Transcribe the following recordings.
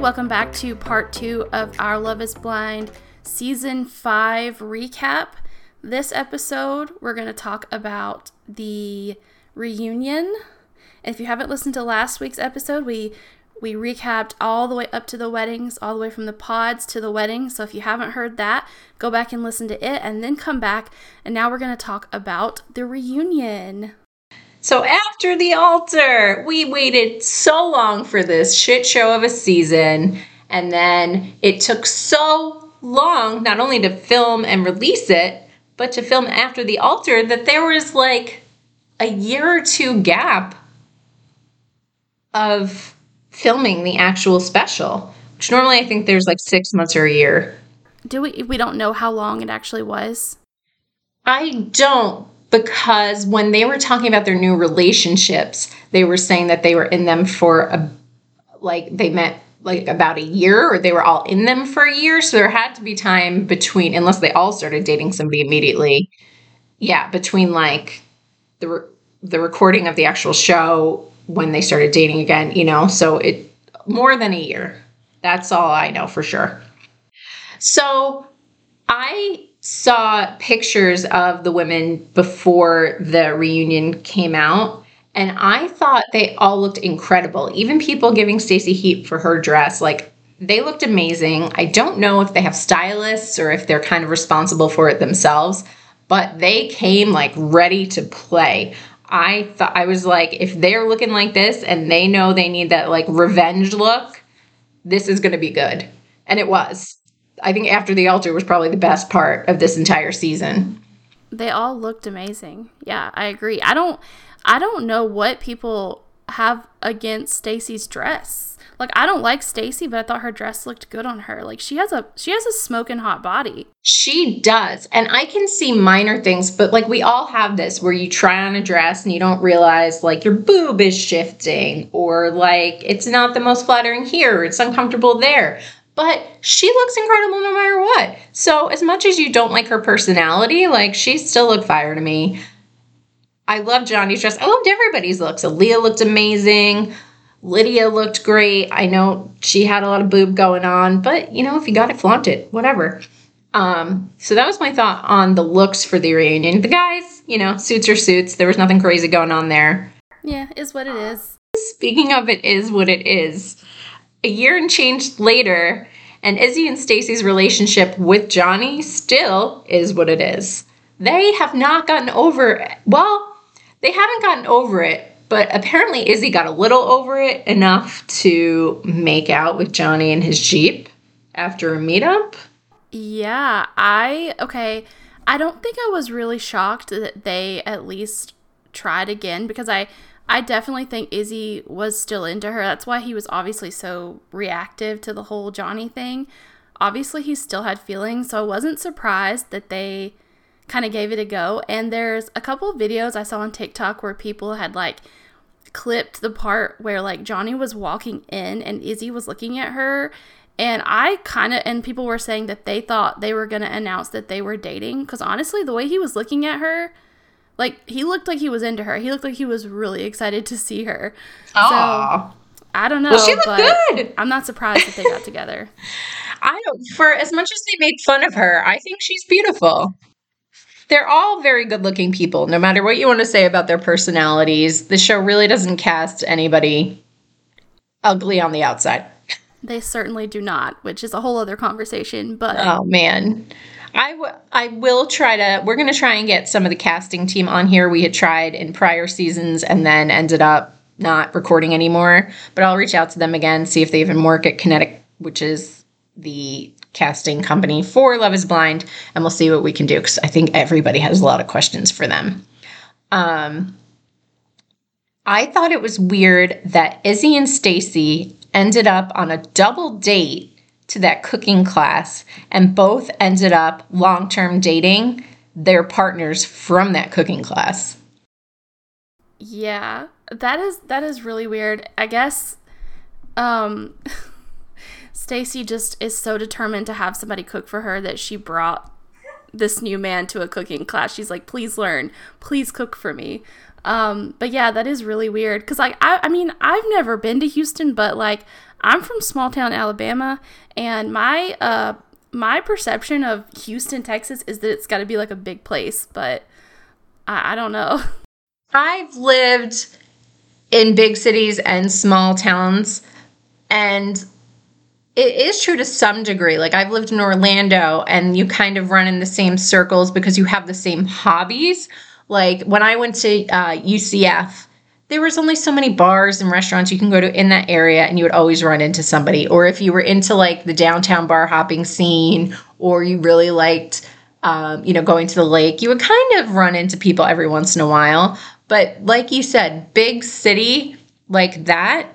Welcome back to part two of Our Love is Blind season five recap. This episode, we're going to talk about the reunion. If you haven't listened to last week's episode, we we recapped all the way up to the weddings, all the way from the pods to the wedding. So if you haven't heard that, go back and listen to it and then come back. And now we're going to talk about the reunion. So after the altar, we waited so long for this shit show of a season. And then it took so long, not only to film and release it, but to film after the altar, that there was like a year or two gap of filming the actual special, which normally I think there's like six months or a year. Do we? We don't know how long it actually was. I don't because when they were talking about their new relationships, they were saying that they were in them for a like they met like about a year or they were all in them for a year. So there had to be time between, unless they all started dating somebody immediately. Yeah, between like the re- the recording of the actual show when they started dating again, you know. So it more than a year. That's all I know for sure. So I saw pictures of the women before the reunion came out and I thought they all looked incredible. Even people giving Stacy heat for her dress, like they looked amazing. I don't know if they have stylists or if they're kind of responsible for it themselves, but they came like ready to play. I thought I was like, if they're looking like this and they know they need that like revenge look, this is to be good. And it was. I think after the altar was probably the best part of this entire season. They all looked amazing. Yeah, I agree. I don't I don't know what people have against Stacy's dress. Like I don't like Stacy, but I thought her dress looked good on her. Like she has a she has a smoking hot body. She does. And I can see minor things, but like we all have this where you try on a dress and you don't realize like your boob is shifting or like it's not the most flattering here, or it's uncomfortable there but she looks incredible no matter what. So, as much as you don't like her personality, like she still looked fire to me. I love Johnie's dress. I loved everybody's looks. Aaliyah looked amazing. Lydia looked great. I know she had a lot of boob going on, but you know, if you got it, flaunt it, whatever. Um, so that was my thought on the looks for the reunion. The guys, you know, suits are suits. There was nothing crazy going on there. Yeah, is what it is. Speaking of it is what it is a year and change later, and Izzy and Stacy's relationship with Johnie still is what it is. They have not gotten over it. well, they haven't gotten over it, but apparently Izzy got a little over it enough to make out with Johnie in his Jeep after a meetup. Yeah, I okay. I don't think I was really shocked that they at least tried again because I I definitely think Izzy was still into her. That's why he was obviously so reactive to the whole Johnie thing. Obviously, he still had feelings, so I wasn't surprised that they kind of gave it a go. And there's a couple of videos I saw on TikTok where people had like clipped the part where like Johnie was walking in and Izzy was looking at her. And I kind of, and people were saying that they thought they were going to announce that they were dating. Because honestly, the way he was looking at her, like he looked like he was into her. He looked like he was really excited to see her. Aww. So I don't know, well, she but good. I'm not surprised that they got together. I don't for as much as they made fun of her, I think she's beautiful. They're all very good looking people, no matter what you want to say about their personalities. The show really doesn't cast anybody ugly on the outside. They certainly do not, which is a whole other conversation, but Oh man. I, w- I will try to we're going to try and get some of the casting team on here. We had tried in prior seasons and then ended up not recording anymore but i'll reach out to them again see if they even work at kinetic which is the casting company for love is blind and we'll see what we can do because i think everybody has a lot of questions for them. Um, i thought it was weird that izzy and stacy ended up on a double date to that cooking class and both ended up long term dating their partners from that cooking class. Yeah, that is that is really weird. I guess um Stacy just is so determined to have somebody cook for her that she brought this new man to a cooking class. She's like, "Please learn. Please cook for me." Um, but yeah, that is really weird because like I, I mean I've never been to Houston, but like I'm from small town Alabama, and my uh my perception of Houston, Texas, is that it's got to be like a big place, but I, I don't know. I've lived in big cities and small towns, and it is true to some degree. Like I've lived in Orlando, and you kind of run in the same circles because you have the same hobbies. Like when I went to uh, UCF, there was only so many bars and restaurants you can go to in that area and you would always run into somebody. Or if you were into like the downtown bar hopping scene or you really liked um, you know going to the lake you would kind of run into people every once in a while. But like you said big city like that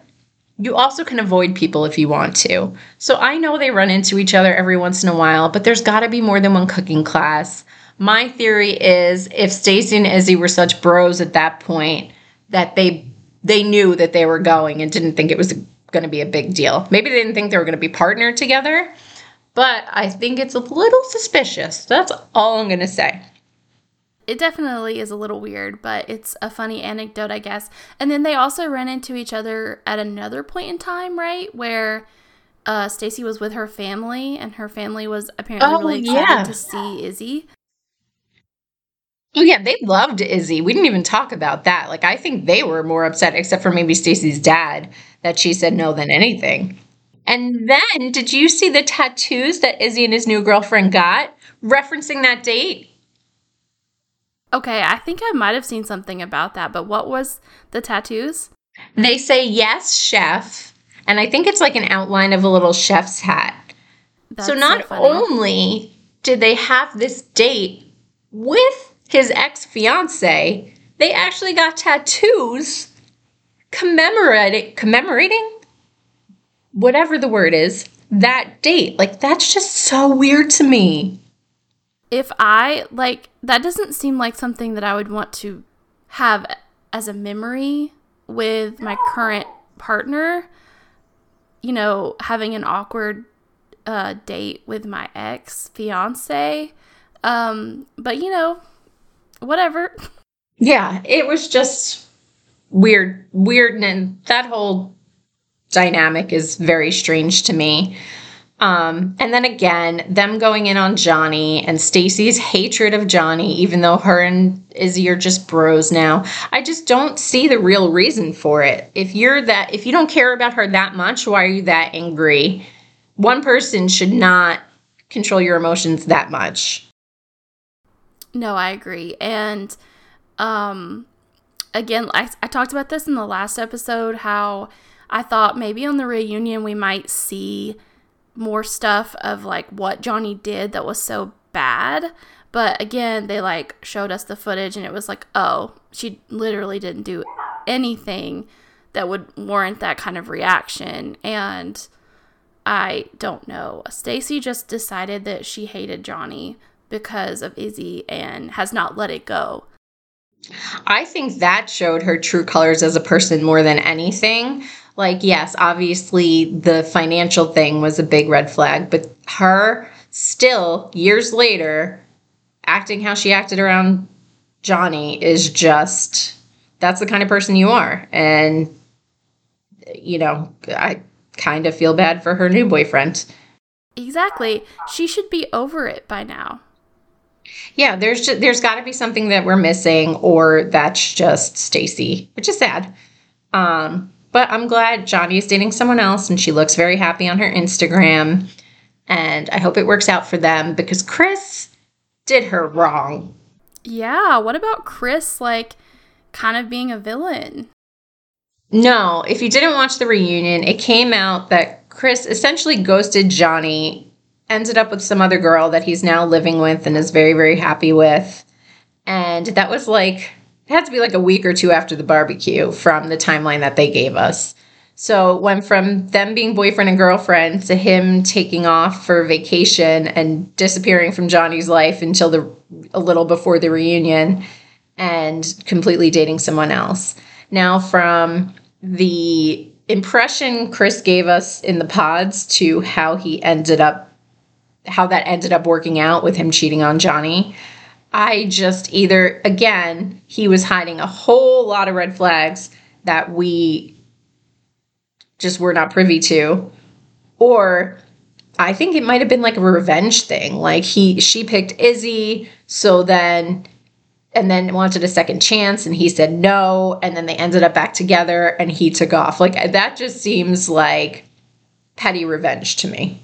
you also can avoid people if you want to. So i know they run into each other every once in a while but there's got to be more than one cooking class. My theory is if Stacy and Izzy were such bros at that point that they they knew that they were going and didn't think it was going to be a big deal. Maybe they didn't think they were going to be partnered together, but I think it's a little suspicious. That's all I'm going to say. It definitely is a little weird, but it's a funny anecdote, I guess. And then they also ran into each other at another point in time, right? Where uh, Stacy was with her family, and her family was apparently oh, really excited yeah. to see Izzy. Oh yeah, they loved Izzy. We didn't even talk about that. Like I think they were more upset, except for maybe Stacy's dad, that she said no than anything. And then, did you see the tattoos that Izzy and his new girlfriend got referencing that date? Okay, I think I might have seen something about that, but what was the tattoos? They say yes, chef, and I think it's like an outline of a little chef's hat. That's so not so only did they have this date with his ex fiance, they actually got tattoos commemorating commemorating whatever the word is that date. Like that's just so weird to me. If I like that doesn't seem like something that I would want to have as a memory with my current partner. You know, having an awkward uh, date with my ex fiance. Um, but you know, whatever. Yeah, it was just weird, weird, and that whole dynamic is very strange to me. Um, and then again, them going in on Johnie and Stacy's hatred of Johnie, even though her and Izzy are just bros now. I just don't see the real reason for it. If you're that, if you don't care about her that much, why are you that angry? One person should not control your emotions that much. No, I agree. And um again, I, I talked about this in the last episode how I thought maybe on the reunion we might see more stuff of like what Johnie did that was so bad. But again, they like showed us the footage and it was like, oh, she literally didn't do anything that would warrant that kind of reaction. And I don't know. Stacy just decided that she hated Johnie because of Izzy and has not let it go. I think that showed her true colors as a person more than anything. Like, yes, obviously the financial thing was a big red flag, but her still, years later, acting how she acted around Johnie is just that's the kind of person you are. And, you know, I kind of feel bad for her new boyfriend. Exactly. She should be over it by now. Yeah, there's just, there's got to be something that we're missing, or that's just Stacy, which is sad. Um, but I'm glad Johnie is dating someone else, and she looks very happy on her Instagram. And I hope it works out for them because Chris did her wrong. Yeah, what about Chris, like, kind of being a villain? No, if you didn't watch the reunion, it came out that Chris essentially ghosted Johnie ended up with some other girl that he's now living with and is very, very happy with. And that was like, it had to be like a week or two after the barbecue from the timeline that they gave us. So went from them being boyfriend and girlfriend to him taking off for vacation and disappearing from Johnie's life until the a little before the reunion and completely dating someone else. Now from the impression Chris gave us in the pods to how he ended up how that ended up working out with him cheating on Johnie. I just either, again, he was hiding a whole lot of red flags that we just we're not privy to. Or I think it might have been like a revenge thing. Like he she picked Izzy, so then and then wanted a second chance and he said no and then they ended up back together and he took off. Like that just seems like petty revenge to me.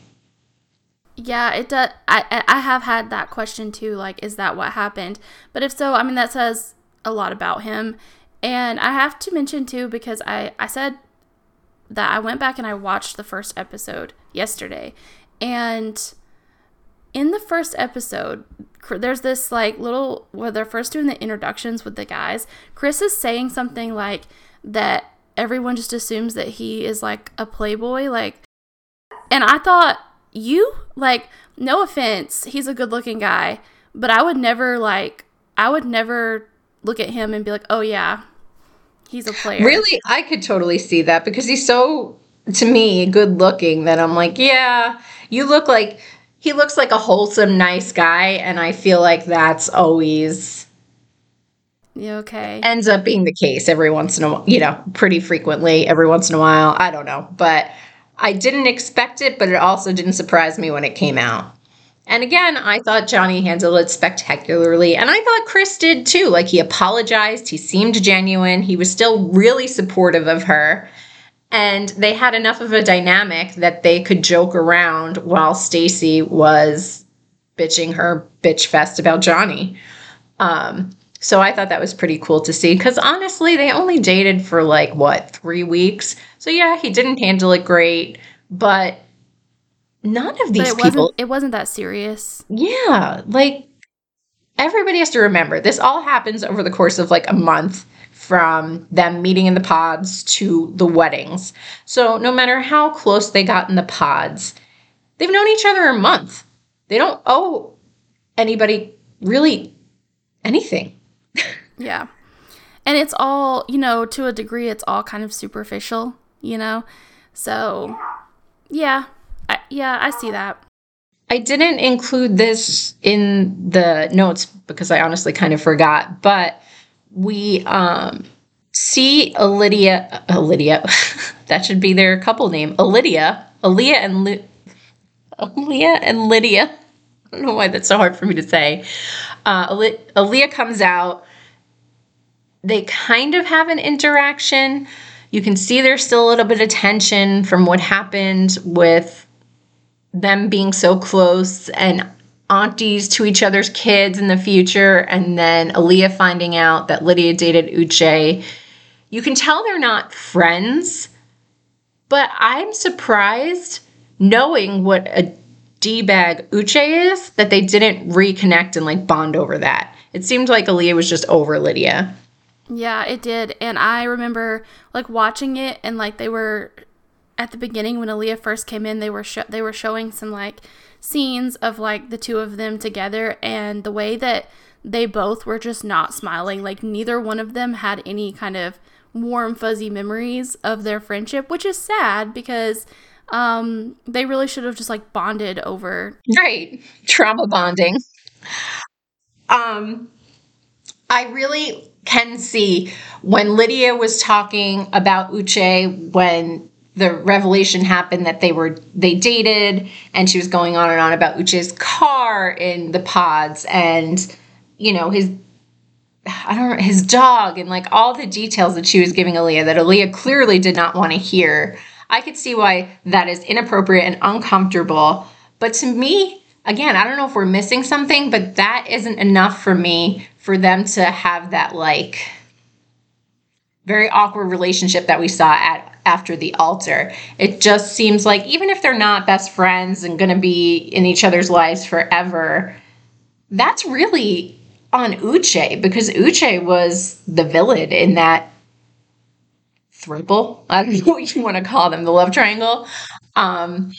Yeah, it does. I I have had that question too. Like, is that what happened? But if so, I mean, that says a lot about him. And I have to mention too because I I said that I went back and I watched the first episode yesterday, and in the first episode, there's this like little where they're first doing the introductions with the guys. Chris is saying something like that everyone just assumes that he is like a playboy, like, and I thought you like no offense, he's a good looking guy, but I would never like I would never look at him and be like, oh yeah, he's a player. Really, I could totally see that because he's so to me good looking that I'm like, yeah, you look like he looks like a wholesome, nice guy, and I feel like that's always yeah, okay. Ends up being the case every once in a while, you know, pretty frequently, every once in a while. I don't know. But I didn't expect it, but it also didn't surprise me when it came out. And again, I thought Johnie handled it spectacularly. And I thought Chris did too. Like he apologized, he seemed genuine, he was still really supportive of her. And they had enough of a dynamic that they could joke around while Stacy was bitching her bitch fest about Johnie. Um, so I thought that was pretty cool to see because honestly, they only dated for like what, three weeks? So yeah, he didn't handle it great, but none of these it people. Wasn't, it wasn't that serious. Yeah, like everybody has to remember this all happens over the course of like a month from them meeting in the pods to the weddings. So no matter how close they got in the pods, they've known each other a month. They don't owe anybody really anything. yeah. And it's all, you know, to a degree, it's all kind of superficial, you know? So, yeah, I, yeah, I see that. I didn't include this in the notes because I honestly kind of forgot, but we um, see Lydia, Lydia, that should be their couple name, Lydia, Aaliyah and Li- Aaliyah and Lydia. I don't know why that's so hard for me to say. Uh, Aaliyah comes out. They kind of have an interaction. You can see there's still a little bit of tension from what happened with them being so close and aunties to each other's kids in the future, and then Aaliyah finding out that Lydia dated Uche. You can tell they're not friends, but I'm surprised knowing what a D bag Uche is that they didn't reconnect and like bond over that. It seemed like Aaliyah was just over Lydia. Yeah, it did. And I remember like watching it and like they were at the beginning when Aaliyah first came in, they were sh- they were showing some like scenes of like the two of them together and the way that they both were just not smiling. Like neither one of them had any kind of warm fuzzy memories of their friendship, which is sad because um they really should have just like bonded over right trauma bonding. Um I really can see when Lydia was talking about Uche when the revelation happened that they were they dated and she was going on and on about Uche's car in the pods and you know his I don't know his dog and like all the details that she was giving Aaliyah that Aaliyah clearly did not want to hear. I could see why that is inappropriate and uncomfortable. But to me, again, I don't know if we're missing something, but that isn't enough for me for them to have that like very awkward relationship that we saw at after the altar. It just seems like even if they're not best friends and going to be in each other's lives forever, that's really on Uche because Uche was the villain in that throuple. I don't know what you want to call them, the love triangle. Um,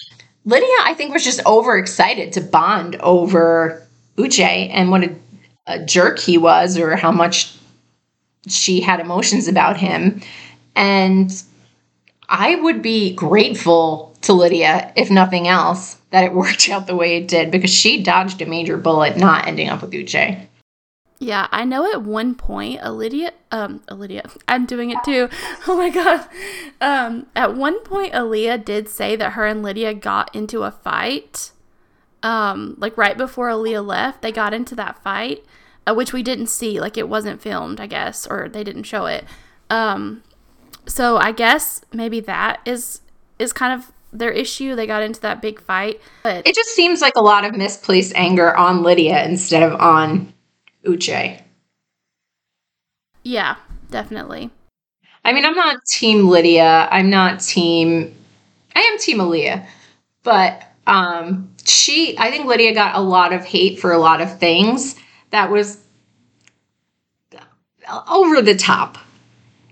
Lydia, I think, was just overexcited to bond over Uche and what a, jerk he was, or how much she had emotions about him. And I would be grateful to Lydia, if nothing else, that it worked out the way it did because she dodged a major bullet not ending up with Uche. Yeah, I know at one point, Lydia, um, Lydia, I'm doing it too. Oh my god. Um, at one point, Aaliyah did say that her and Lydia got into a fight. Um, like right before Aaliyah left, they got into that fight, uh, which we didn't see. Like it wasn't filmed, I guess, or they didn't show it. Um, so I guess maybe that is is kind of their issue. They got into that big fight, but it just seems like a lot of misplaced anger on Lydia instead of on Uche. Yeah, definitely. I mean, I'm not team Lydia. I'm not team I am team Aaliyah. But um she I think Lydia got a lot of hate for a lot of things that was over the top.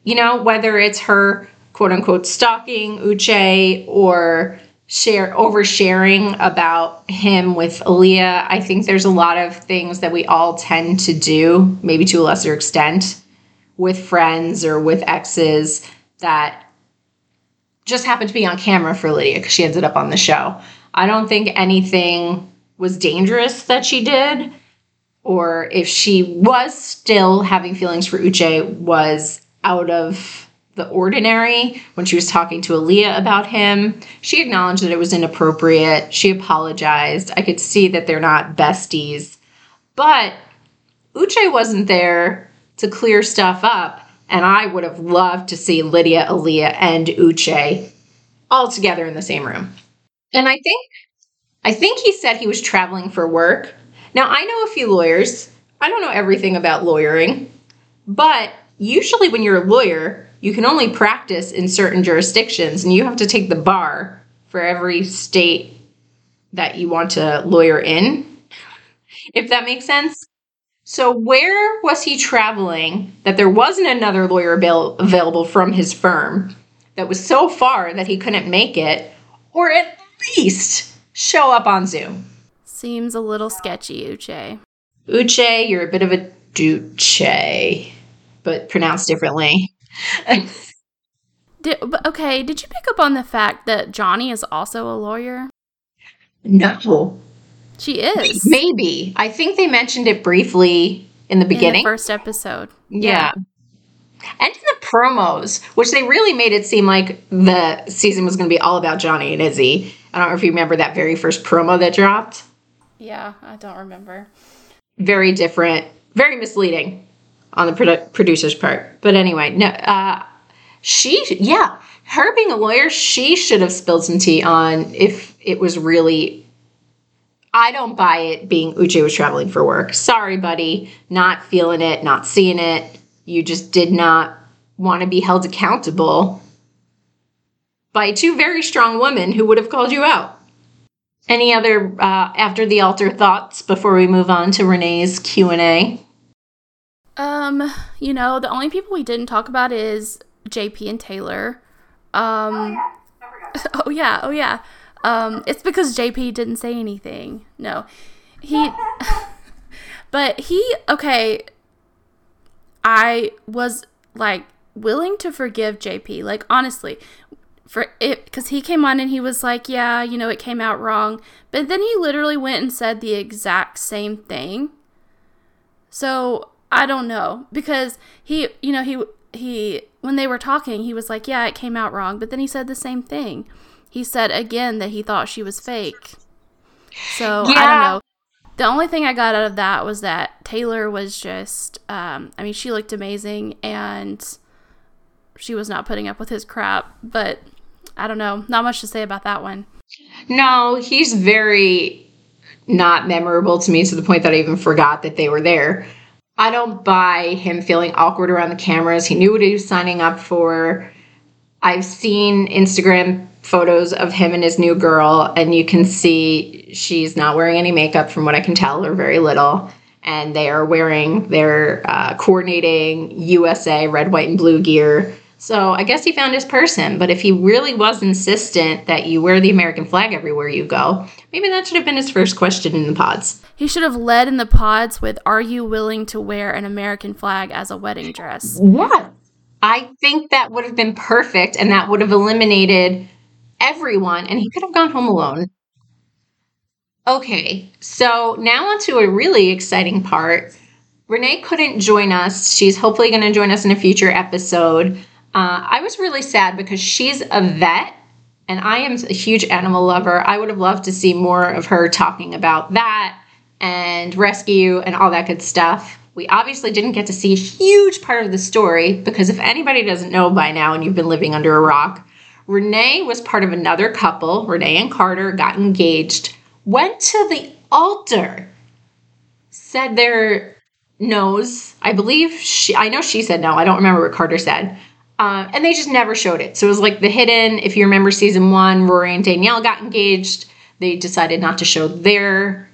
You know, whether it's her quote unquote stalking Uche or share oversharing about him with Aaliyah. I think there's a lot of things that we all tend to do, maybe to a lesser extent, with friends or with exes that just happened to be on camera for Lydia because she ended up on the show. I don't think anything was dangerous that she did, or if she was still having feelings for Uche, was out of the ordinary when she was talking to Aaliyah about him. She acknowledged that it was inappropriate. She apologized. I could see that they're not besties. But Uche wasn't there to clear stuff up. And I would have loved to see Lydia, Aaliyah, and Uche all together in the same room. And I think I think he said he was traveling for work. Now I know a few lawyers. I don't know everything about lawyering, but usually when you're a lawyer, you can only practice in certain jurisdictions and you have to take the bar for every state that you want to lawyer in, if that makes sense. So, where was he traveling that there wasn't another lawyer avail- available from his firm that was so far that he couldn't make it, or at least show up on Zoom? Seems a little sketchy, Uche. Uche, you're a bit of a duce, but pronounced differently. did, okay, did you pick up on the fact that Johnie is also a lawyer? No. She is. Maybe. I think they mentioned it briefly in the beginning. In the first episode. Yeah. yeah. And in the promos, which they really made it seem like the season was going to be all about Johnie and Izzy. I don't know if you remember that very first promo that dropped. Yeah, I don't remember. Very different, very misleading on the produ- producer's part. But anyway, no, uh, she, yeah, her being a lawyer, she should have spilled some tea on if it was really. I don't buy it being Uche was traveling for work. Sorry, buddy. Not feeling it, not seeing it. You just did not want to be held accountable by two very strong women who would have called you out. Any other uh, after the altar thoughts before we move on to Renee's Q and A? Um, you know, the only people we didn't talk about is JP and Taylor. Um, oh yeah, oh yeah, oh yeah. Um, it's because JP didn't say anything. No, he. but he okay. I was like willing to forgive JP. Like honestly, for it because he came on and he was like, yeah, you know, it came out wrong. But then he literally went and said the exact same thing. So I don't know because he, you know, he he when they were talking, he was like, "Yeah, it came out wrong," but then he said the same thing. He said again that he thought she was fake. So yeah. I don't know. The only thing I got out of that was that Taylor was just, um, I mean, she looked amazing and she was not putting up with his crap. But I don't know. Not much to say about that one. No, he's very not memorable to me to the point that I even forgot that they were there. I don't buy him feeling awkward around the cameras. He knew what he was signing up for. I've seen Instagram photos of him and his new girl, and you can see she's not wearing any makeup from what I can tell, or very little. And they are wearing their uh, coordinating USA red, white, and blue gear. So I guess he found his person. But if he really was insistent that you wear the American flag everywhere you go, maybe that should have been his first question in the pods. He should have led in the pods with Are you willing to wear an American flag as a wedding dress? Yeah. I think that would have been perfect and that would have eliminated everyone and he could have gone home alone. Okay, so now on to a really exciting part Renee couldn't join us. She's hopefully going to join us in a future episode. Uh, I was really sad because she's a vet and I am a huge animal lover. I would have loved to see more of her talking about that and rescue and all that good stuff. We obviously didn't get to see a huge part of the story because if anybody doesn't know by now and you've been living under a rock, Renee was part of another couple. Renee and Carter got engaged, went to the altar, said their no's. I believe she, I know she said no. I don't remember what Carter said. Um, and they just never showed it. So it was like the hidden. If you remember season one, Rory and Danielle got engaged. They decided not to show their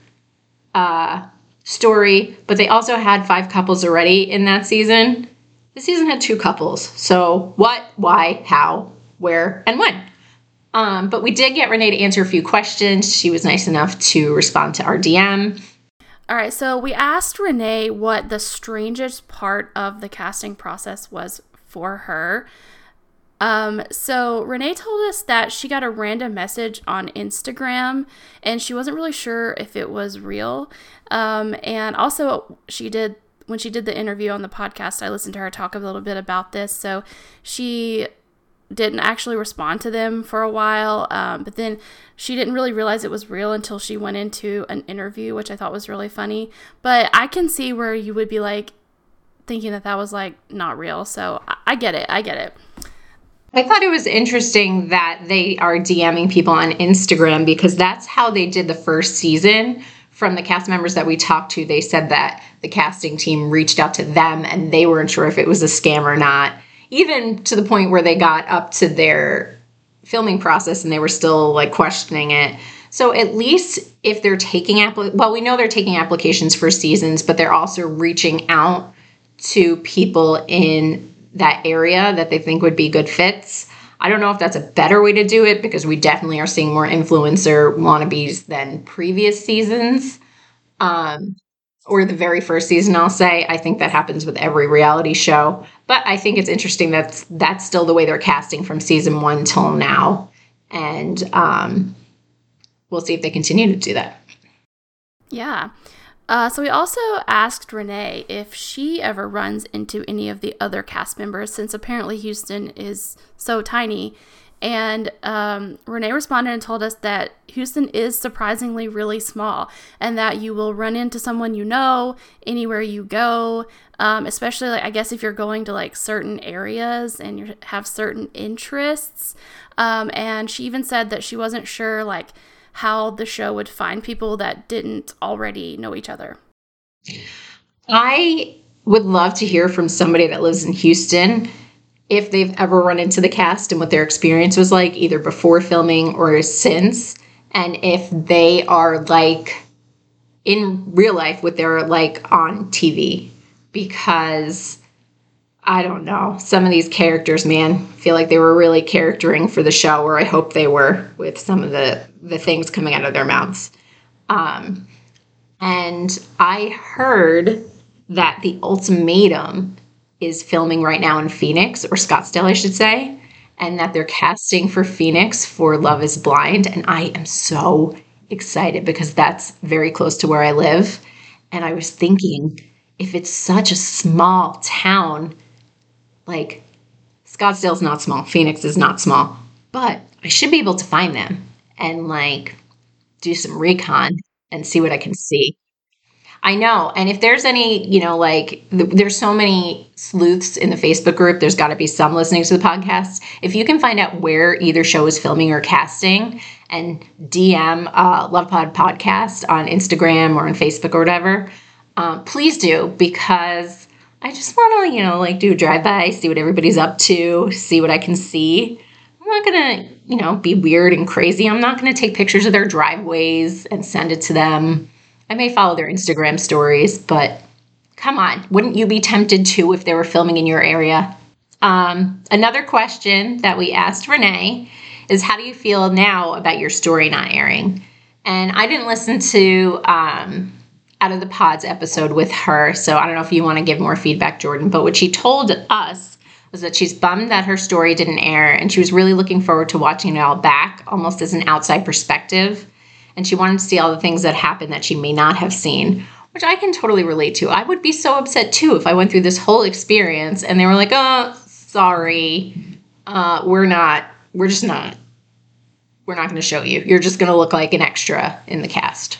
uh, story, but they also had five couples already in that season. The season had two couples. So what, why, how, where, and when. Um, but we did get Renee to answer a few questions. She was nice enough to respond to our DM. All right, so we asked Renee what the strangest part of the casting process was for her. Um, so Renee told us that she got a random message on Instagram and she wasn't really sure if it was real. Um, and also she did when she did the interview on the podcast, I listened to her talk a little bit about this. So she didn't actually respond to them for a while, um, but then she didn't really realize it was real until she went into an interview, which I thought was really funny. But I can see where you would be like thinking that that was like not real. So I, I get it. I get it. I thought it was interesting that they are DMing people on Instagram because that's how they did the first season. From the cast members that we talked to, they said that the casting team reached out to them and they weren't sure if it was a scam or not. Even to the point where they got up to their filming process and they were still like questioning it. So at least if they're taking appli- well, we know they're taking applications for seasons, but they're also reaching out to people in that area that they think would be good fits. I don't know if that's a better way to do it because we definitely are seeing more influencer wannabes than previous seasons. Um, or the very first season, I'll say. I think that happens with every reality show. But I think it's interesting that that's still the way they're casting from season one till now. And um, we'll see if they continue to do that. Yeah. Uh, so we also asked Renee if she ever runs into any of the other cast members, since apparently Houston is so tiny. And um, Renee responded and told us that Houston is surprisingly really small and that you will run into someone you know anywhere you go, um, especially like I guess if you're going to like certain areas and you have certain interests. Um, and she even said that she wasn't sure like how the show would find people that didn't already know each other. I would love to hear from somebody that lives in Houston if they've ever run into the cast and what their experience was like, either before filming or since, and if they are like in real life what they're like on TV. Because I don't know. Some of these characters, man, feel like they were really charactering for the show, or I hope they were with some of the the things coming out of their mouths. Um, and I heard that the ultimatum is filming right now in Phoenix or Scottsdale, I should say, and that they're casting for Phoenix for Love is Blind. And I am so excited because that's very close to where I live. And I was thinking, if it's such a small town, like Scottsdale's not small, Phoenix is not small, but I should be able to find them and like do some recon and see what I can see. I know. And if there's any, you know, like th- there's so many sleuths in the Facebook group, there's got to be some listening to the podcast. If you can find out where either show is filming or casting and DM uh, Love Pod Podcast on Instagram or on Facebook or whatever, um, please do because I just want to, you know, like do a drive by, see what everybody's up to, see what I can see. I'm not going to, you know, be weird and crazy. I'm not going to take pictures of their driveways and send it to them. I may follow their Instagram stories, but come on, wouldn't you be tempted to if they were filming in your area? Um, another question that we asked Renee is How do you feel now about your story not airing? And I didn't listen to um, Out of the Pods episode with her, so I don't know if you want to give more feedback, Jordan. But what she told us was that she's bummed that her story didn't air and she was really looking forward to watching it all back, almost as an outside perspective and she wanted to see all the things that happened that she may not have seen. which I can totally relate to. I would be so upset too if I went through this whole experience and they were like, "Oh, sorry, uh, we're not, we're just not, we're not going to show you. You're just going to look like an extra in the cast."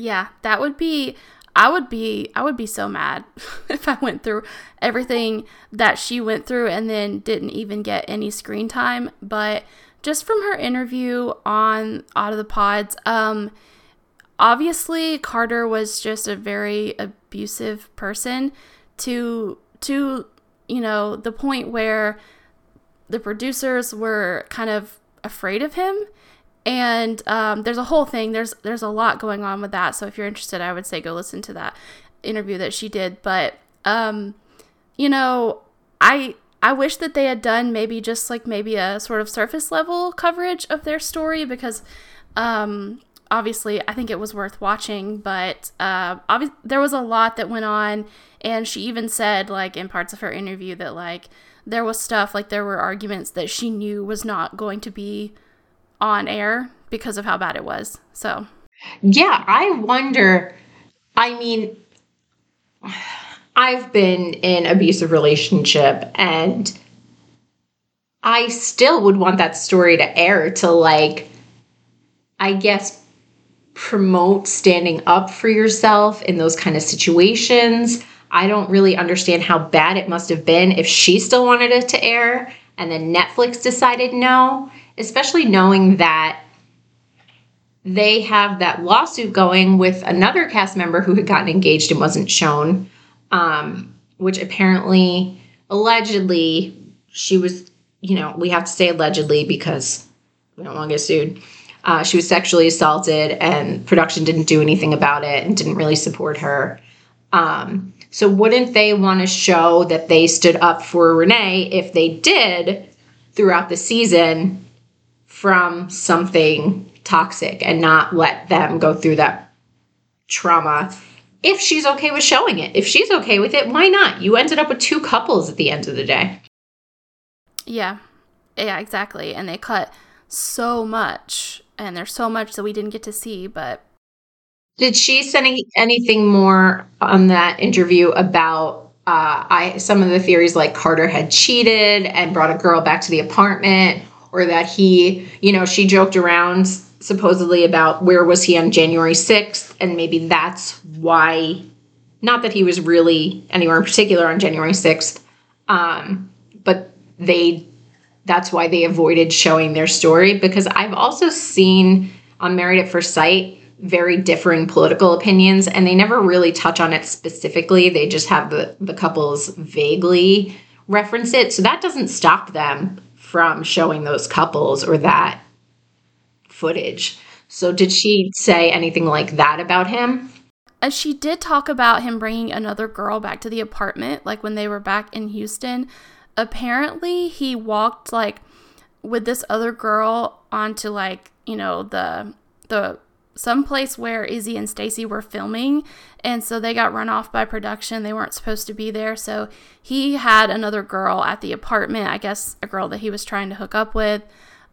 Yeah, that would be I would be I would be so mad if I went through everything that she went through and then didn't even get any screen time, but just from her interview on Out of the Pods, um obviously Carter was just a very abusive person to to you know the point where the producers were kind of afraid of him and um, there's a whole thing there's there's a lot going on with that. So if you're interested i would say go listen to that interview that she did. But um, you know i i wish that they had done maybe just like maybe a sort of surface level coverage of their story because um, obviously i think it was worth watching. But uh, obviously there was a lot that went on. And she even said like in parts of her interview that like there was stuff like there were arguments that she knew was not going to be on air because of how bad it was. So, yeah, I wonder. I mean, I've been in abusive relationship and I still would want that story to air to like I guess promote standing up for yourself in those kind of situations. I don't really understand how bad it must have been if she still wanted it to air and then Netflix decided no especially knowing that they have that lawsuit going with another cast member who had gotten engaged and wasn't shown, um, which apparently, allegedly, she was, you know, we have to say allegedly because we don't want to get sued. Uh, she was sexually assaulted, and production didn't do anything about it and didn't really support her. Um, so, wouldn't they want to show that they stood up for Renee if they did throughout the season from something toxic and not let them go through that trauma if she's okay with showing it. If she's okay with it, why not? You ended up with two couples at the end of the day. Yeah. Yeah, exactly. And they cut so much and there's so much that we didn't get to see, but did she say any, anything more on that interview about uh, I some of the theories like Carter had cheated and brought a girl back to the apartment or that he, you know, she joked around supposedly about where was he on January 6th and maybe that's why not that he was really anywhere in particular on January 6th um, but they that's why they avoided showing their story because I've also seen on Married at First Sight very differing political opinions and they never really touch on it specifically they just have the the couples vaguely reference it so that doesn't stop them from showing those couples or that footage. So, did she say anything like that about him? She did talk about him bringing another girl back to the apartment, like when they were back in Houston. Apparently, he walked like with this other girl onto like you know the the some place where Izzy and Stacy were filming, and so they got run off by production. They weren't supposed to be there, so he had another girl at the apartment. I guess a girl that he was trying to hook up with.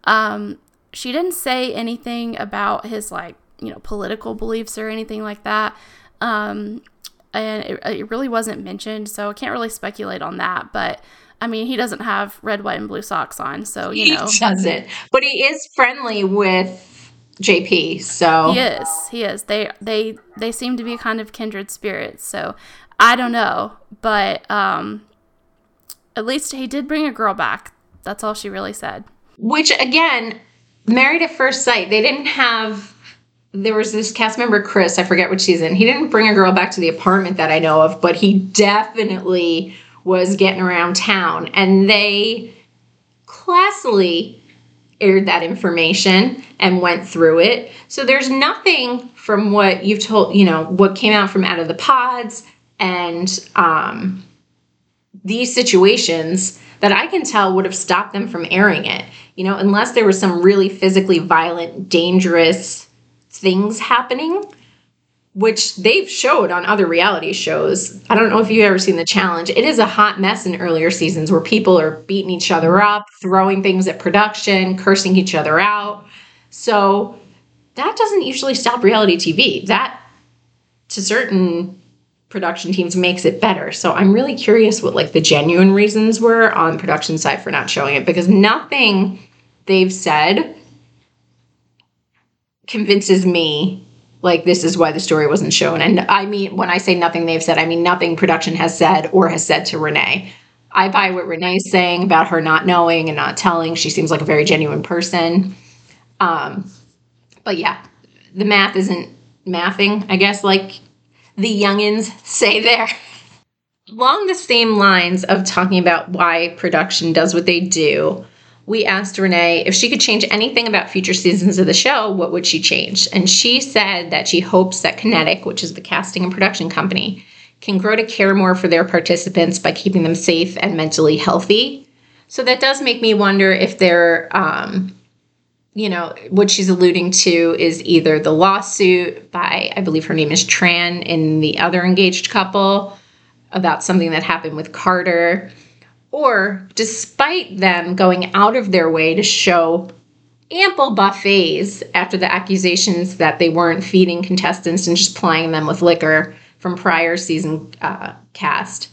Um, she didn't say anything about his like you know political beliefs or anything like that. Um, and it, it really wasn't mentioned, so I can't really speculate on that. But I mean, he doesn't have red, white, and blue socks on, so you know. He doesn't. But he is friendly with JP. So he is. He is. They they they seem to be kind of kindred spirits. So I don't know, but um, at least he did bring a girl back. That's all she really said. Which again, married at first sight. They didn't have. There was this cast member, Chris. I forget which season. He didn't bring a girl back to the apartment that I know of, but he definitely was getting around town, and they classily aired that information and went through it. So there's nothing from what you've told, you know, what came out from out of the pods and um, these situations that I can tell would have stopped them from airing it. You know, unless there was some really physically violent, dangerous things happening which they've showed on other reality shows. I don't know if you've ever seen the challenge. It is a hot mess in earlier seasons where people are beating each other up, throwing things at production, cursing each other out. So that doesn't usually stop reality TV. That to certain production teams makes it better. So I'm really curious what like the genuine reasons were on production side for not showing it because nothing they've said convinces me like this is why the story wasn't shown. And I mean when I say nothing they've said, I mean nothing production has said or has said to Renee. I buy what Renee's saying about her not knowing and not telling. She seems like a very genuine person. Um, but yeah, the math isn't mathing, I guess, like the youngins say there. Along the same lines of talking about why production does what they do, we asked Renee if she could change anything about future seasons of the show, what would she change? And she said that she hopes that Kinetic, which is the casting and production company, can grow to care more for their participants by keeping them safe and mentally healthy. So that does make me wonder if they're um, you know, what she's alluding to is either the lawsuit by, I believe her name is Tran, in the other engaged couple about something that happened with Carter, or despite them going out of their way to show ample buffets after the accusations that they weren't feeding contestants and just plying them with liquor from prior season uh, cast,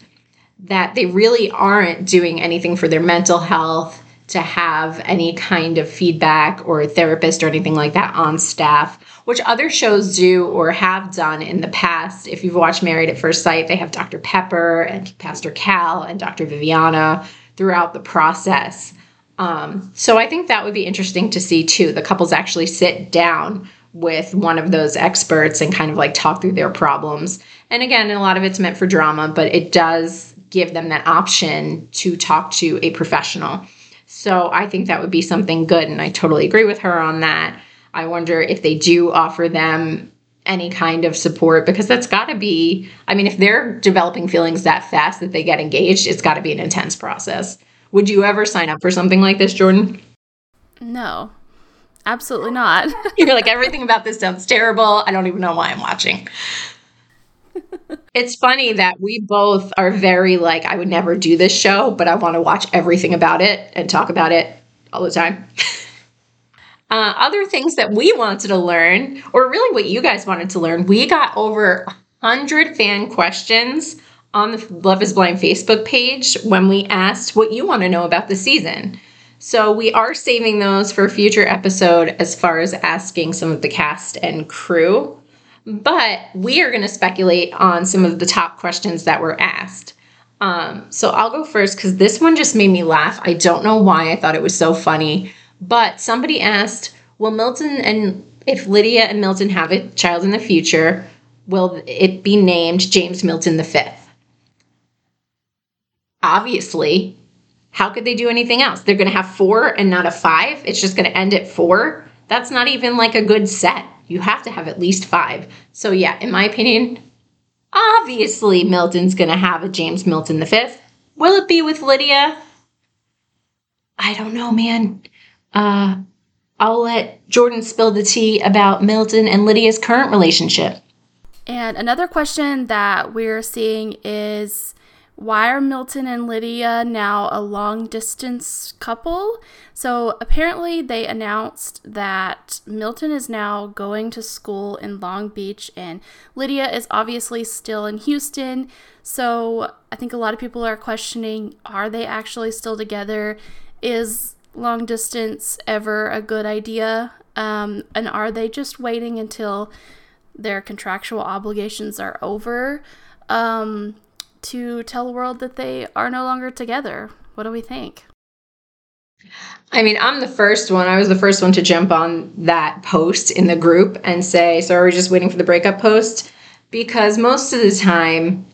that they really aren't doing anything for their mental health to have any kind of feedback or therapist or anything like that on staff, which other shows do or have done in the past. If you've watched Married at First Sight, they have Dr. Pepper and Pastor Cal and Dr. Viviana throughout the process. Um, so I think that would be interesting to see too. The couples actually sit down with one of those experts and kind of like talk through their problems. And again, a lot of it's meant for drama, but it does give them that option to talk to a professional. So I think that would be something good. And I totally agree with her on that. I wonder if they do offer them any kind of support because that's got to be, I mean, if they're developing feelings that fast that they get engaged, it's got to be an intense process. Would you ever sign up for something like this, Jordan? No, absolutely not. You're like, everything about this sounds terrible. I don't even know why I'm watching it's funny that we both are very like, I would never do this show, but I want to watch everything about it and talk about it all the time. uh, other things that we wanted to learn, or really what you guys wanted to learn, we got over 100 fan questions on the Love is Blind Facebook page when we asked what you want to know about the season. So we are saving those for a future episode as far as asking some of the cast and crew but we are going to speculate on some of the top questions that were asked. Um, so I'll go first because this one just made me laugh. I don't know why I thought it was so funny, but somebody asked, Will Milton and if Lydia and Milton have a child in the future, will it be named James Milton V? Obviously, how could they do anything else? They're going to have four and not a five. It's just going to end at four. That's not even like a good set you have to have at least five. So, yeah, in my opinion, obviously Milton's going to have a James Milton fifth. Will it be with Lydia? I don't know, man. Uh, I'll let Jordan spill the tea about Milton and Lydia's current relationship. And another question that we're seeing is why are Milton and Lydia now a long distance couple? So apparently, they announced that Milton is now going to school in Long Beach, and Lydia is obviously still in Houston. So I think a lot of people are questioning are they actually still together? Is long distance ever a good idea? Um, and are they just waiting until their contractual obligations are over? Um, to tell the world that they are no longer together. What do we think? I mean, I'm the first one. I was the first one to jump on that post in the group and say, so are we just waiting for the breakup post? Because most of the time,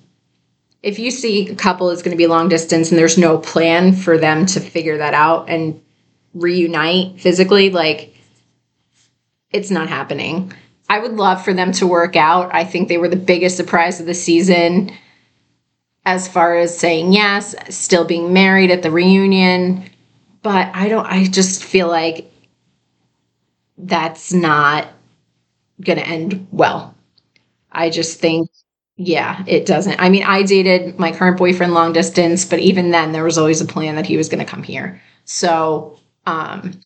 if you see a couple is going to be long distance and there's no plan for them to figure that out and reunite physically, like it's not happening. I would love for them to work out. I think they were the biggest surprise of the season as far as saying yes, still being married at the reunion. But I don't, I just feel like that's not going to end well. I just think, yeah, it doesn't. I mean, I dated my current boyfriend long distance, but even then, there was always a plan that he was going to come here. So, um,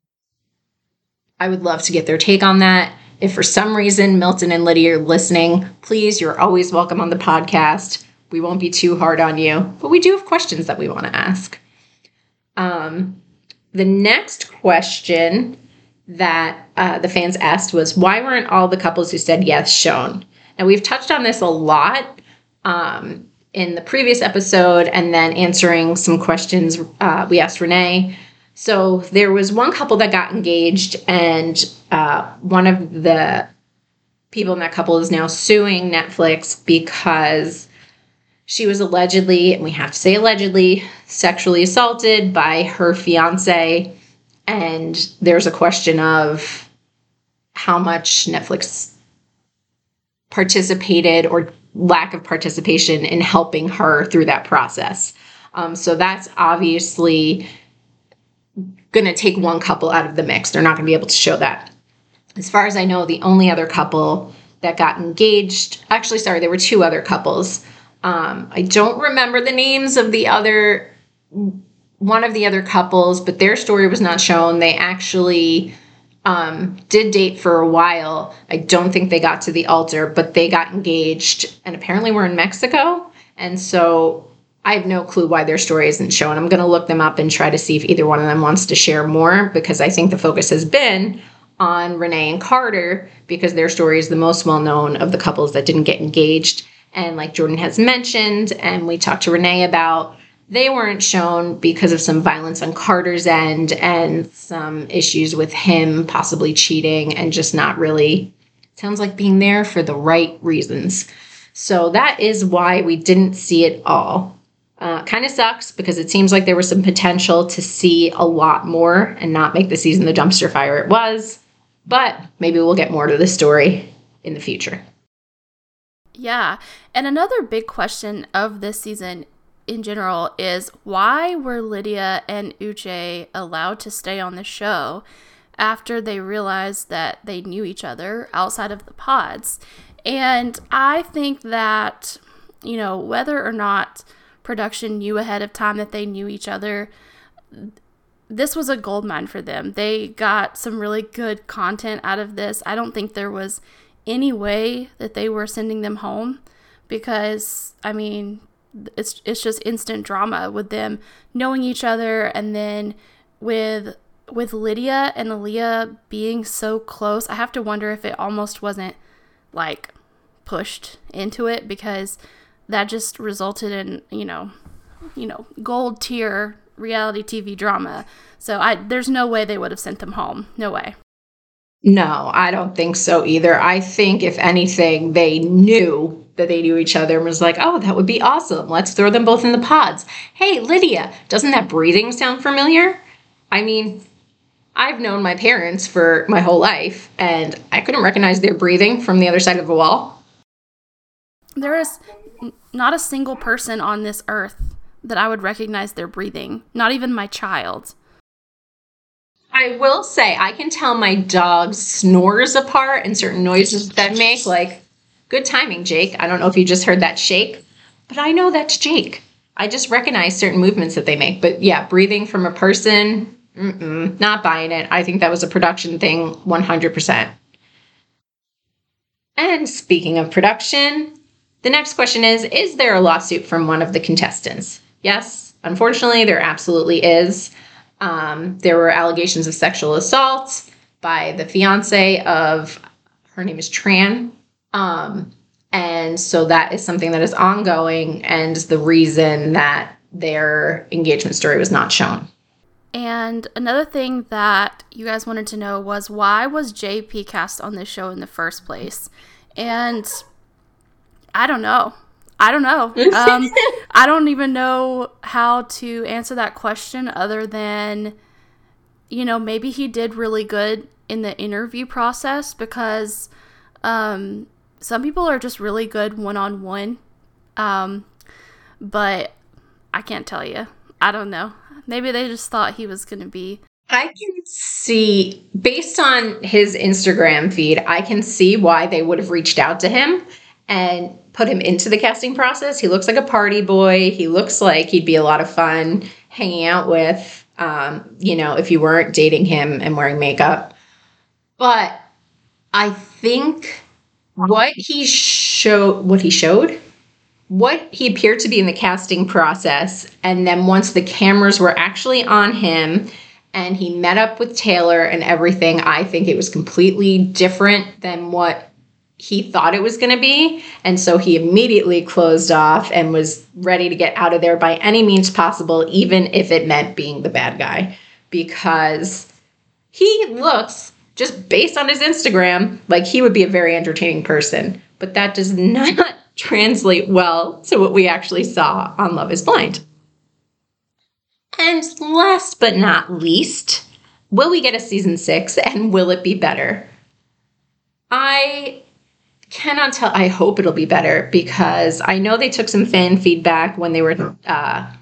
I would love to get their take on that. If for some reason Milton and Lydia are listening, please, you're always welcome on the podcast. We won't be too hard on you, but we do have questions that we want to ask. Um, the next question that uh, the fans asked was why weren't all the couples who said yes shown? And we've touched on this a lot um, in the previous episode and then answering some questions uh, we asked Renee. So there was one couple that got engaged, and uh, one of the people in that couple is now suing Netflix because she was allegedly, and we have to say allegedly, sexually assaulted by her fiance. And there's a question of how much Netflix participated or lack of participation in helping her through that process. Um, so that's obviously going to take one couple out of the mix. They're not going to be able to show that. As far as I know, the only other couple that got engaged, actually, sorry, there were two other couples. Um, I don't remember the names of the other, one of the other couples, but their story was not shown. They actually um, did date for a while. I don't think they got to the altar, but they got engaged and apparently we're in Mexico. And so I have no clue why their story isn't shown. I'm going to look them up and try to see if either one of them wants to share more because I think the focus has been on Renee and Carter because their story is the most well known of the couples that didn't get engaged. And like Jordan has mentioned, and we talked to Renee about, they weren't shown because of some violence on Carter's end and some issues with him possibly cheating and just not really, sounds like being there for the right reasons. So that is why we didn't see it all. Uh, kind of sucks because it seems like there was some potential to see a lot more and not make the season the dumpster fire it was. But maybe we'll get more to the story in the future. Yeah. And another big question of this season in general is why were Lydia and Uche allowed to stay on the show after they realized that they knew each other outside of the pods? And I think that, you know, whether or not production knew ahead of time that they knew each other, this was a gold mine for them. They got some really good content out of this. I don't think there was any way that they were sending them home because, I mean, it's it's just instant drama with them knowing each other and then with with Lydia and Aaliyah being so close, I have to wonder if it almost wasn't like pushed into it because that just resulted in, you know, you know, gold tier reality TV drama. So I there's no way they would have sent them home. No way. No, I don't think so either. I think if anything, they knew that they knew each other and was like, oh, that would be awesome. Let's throw them both in the pods. Hey, Lydia, doesn't that breathing sound familiar? I mean, I've known my parents for my whole life, and I couldn't recognize their breathing from the other side of the wall. There is not a single person on this earth that I would recognize their breathing, not even my child. I will say, I can tell my dog's snores apart and certain noises that make, like, Good timing, Jake. I don't know if you just heard that shake, but I know that's Jake. I just recognize certain movements that they make. But yeah, breathing from a person, not buying it. I think that was a production thing 100%. And speaking of production, the next question is Is there a lawsuit from one of the contestants? Yes, unfortunately, there absolutely is. Um, there were allegations of sexual assault by the fiance of her name is Tran. Um, and so that is something that is ongoing and the reason that their engagement story was not shown. And another thing that you guys wanted to know was why was JP cast on this show in the first place? And I don't know. I don't know. Um, I don't even know how to answer that question other than, you know, maybe he did really good in the interview process because um, some people are just really good one on one. Um, but I can't tell you. I don't know. Maybe they just thought he was going to be. I can see, based on his Instagram feed, I can see why they would have reached out to him and put him into the casting process. He looks like a party boy. He looks like he'd be a lot of fun hanging out with, um, you know, if you weren't dating him and wearing makeup. But I think what he showed, what he showed, what he appeared to be in the casting process, and then once the cameras were actually on him and he met up with Taylor and everything, I think it was completely different than what he thought it was going to be. And so he immediately closed off and was ready to get out of there by any means possible, even if it meant being the bad guy, because he looks just based on his Instagram, like he would be a very entertaining person. But that does not translate well to what we actually saw on Love is Blind. And last but not least, will we get a season six and will it be better? I cannot tell. I hope it'll be better because I know they took some fan feedback when they were. Uh,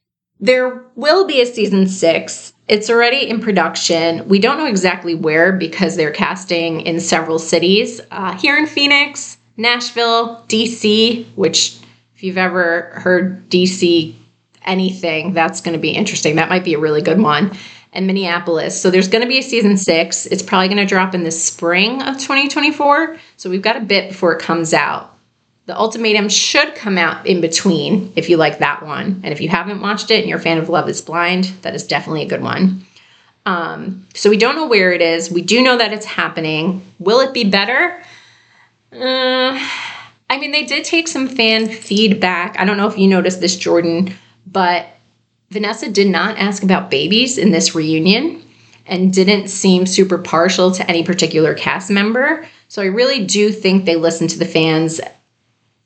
there will be a season six. It's already in production. We don't know exactly where because they're casting in several cities. Uh, here in Phoenix, Nashville, DC, which, if you've ever heard DC anything, that's going to be interesting. That might be a really good one. And Minneapolis. So there's going to be a season six. It's probably going to drop in the spring of 2024. So we've got a bit before it comes out. The Ultimatum should come out in between if you like that one. And if you haven't watched it and you're a fan of Love is Blind, that is definitely a good one. Um, so we don't know where it is. We do know that it's happening. Will it be better? Uh, I mean, they did take some fan feedback. I don't know if you noticed this, Jordan, but Vanessa did not ask about babies in this reunion and didn't seem super partial to any particular cast member. So I really do think they listen to the fans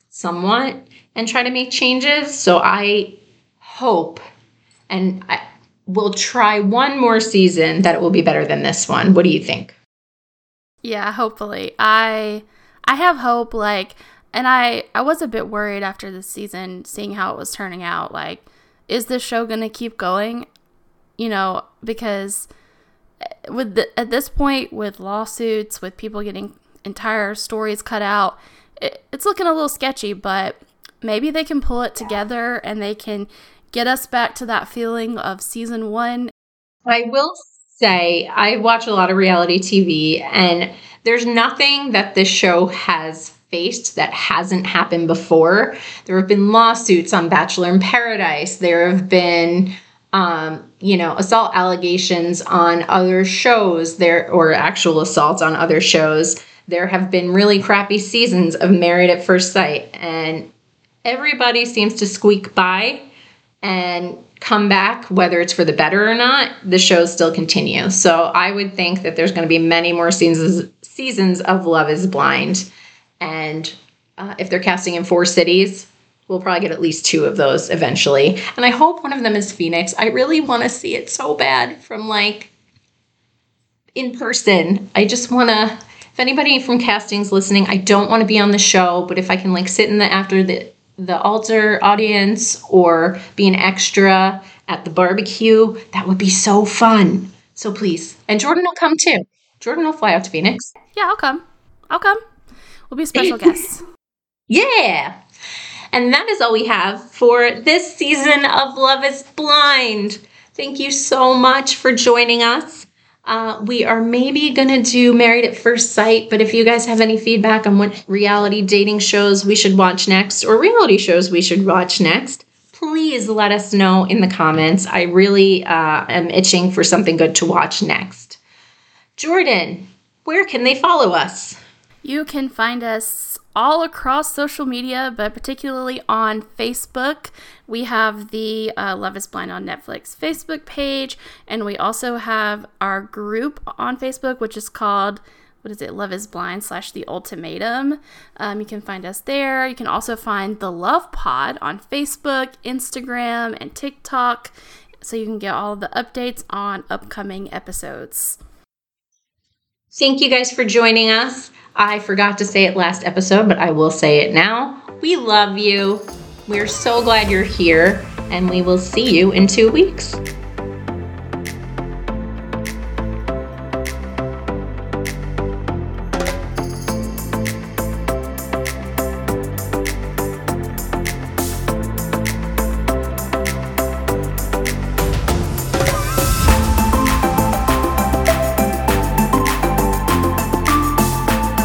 somewhat and try to make changes. So I hope and I will try one more season that it will be better than this one. What do you think? Yeah, hopefully. I I have hope like and I I was a bit worried after the season seeing how it was turning out like is this show going to keep going? You know, because eh, with the, at this point with lawsuits, with people getting entire stories cut out, it, it's looking a little sketchy, but maybe they can pull it together and they can get us back to that feeling of season one. I will say, I watch a lot of reality TV, and there's nothing that this show has faced that hasn't happened before. There have been lawsuits on Bachelor in Paradise. There have been um, you know, assault allegations on other shows there or actual assaults on other shows there have been really crappy seasons of Married at First Sight, and everybody seems to squeak by and come back, whether it's for the better or not. The shows still continue. So I would think that there's going to be many more seasons seasons of Love Is Blind, and uh, if they're casting in four cities. We'll probably get at least two of those eventually. And I hope one of them is Phoenix. I really want to see it so bad from like in person. I just want to if anybody from casting's listening, I don't want to be on the show, but if I can like sit in the after the the altar audience or be an extra at the barbecue, that would be so fun. So please. And Jordan will come too. Jordan will fly out to Phoenix. Yeah, I'll come. I'll come. We'll be special guests. Yeah. And that is all we have for this season of Love is Blind. Thank you so much for joining us. Uh, we are maybe going to do Married at First Sight, but if you guys have any feedback on what reality dating shows we should watch next or reality shows we should watch next, please let us know in the comments. I really uh, am itching for something good to watch next. Jordan, where can they follow us? You can find us all across social media, but particularly on Facebook. We have the uh, Love is Blind on Netflix Facebook page, and we also have our group on Facebook, which is called what is it? Love is Blind slash The Ultimatum. Um, you can find us there. You can also find the Love Pod on Facebook, Instagram, and TikTok, so you can get all the updates on upcoming episodes. Thank you guys for joining us. I forgot to say it last episode, but I will say it now. We love you. We're so glad you're here, and we will see you in two weeks.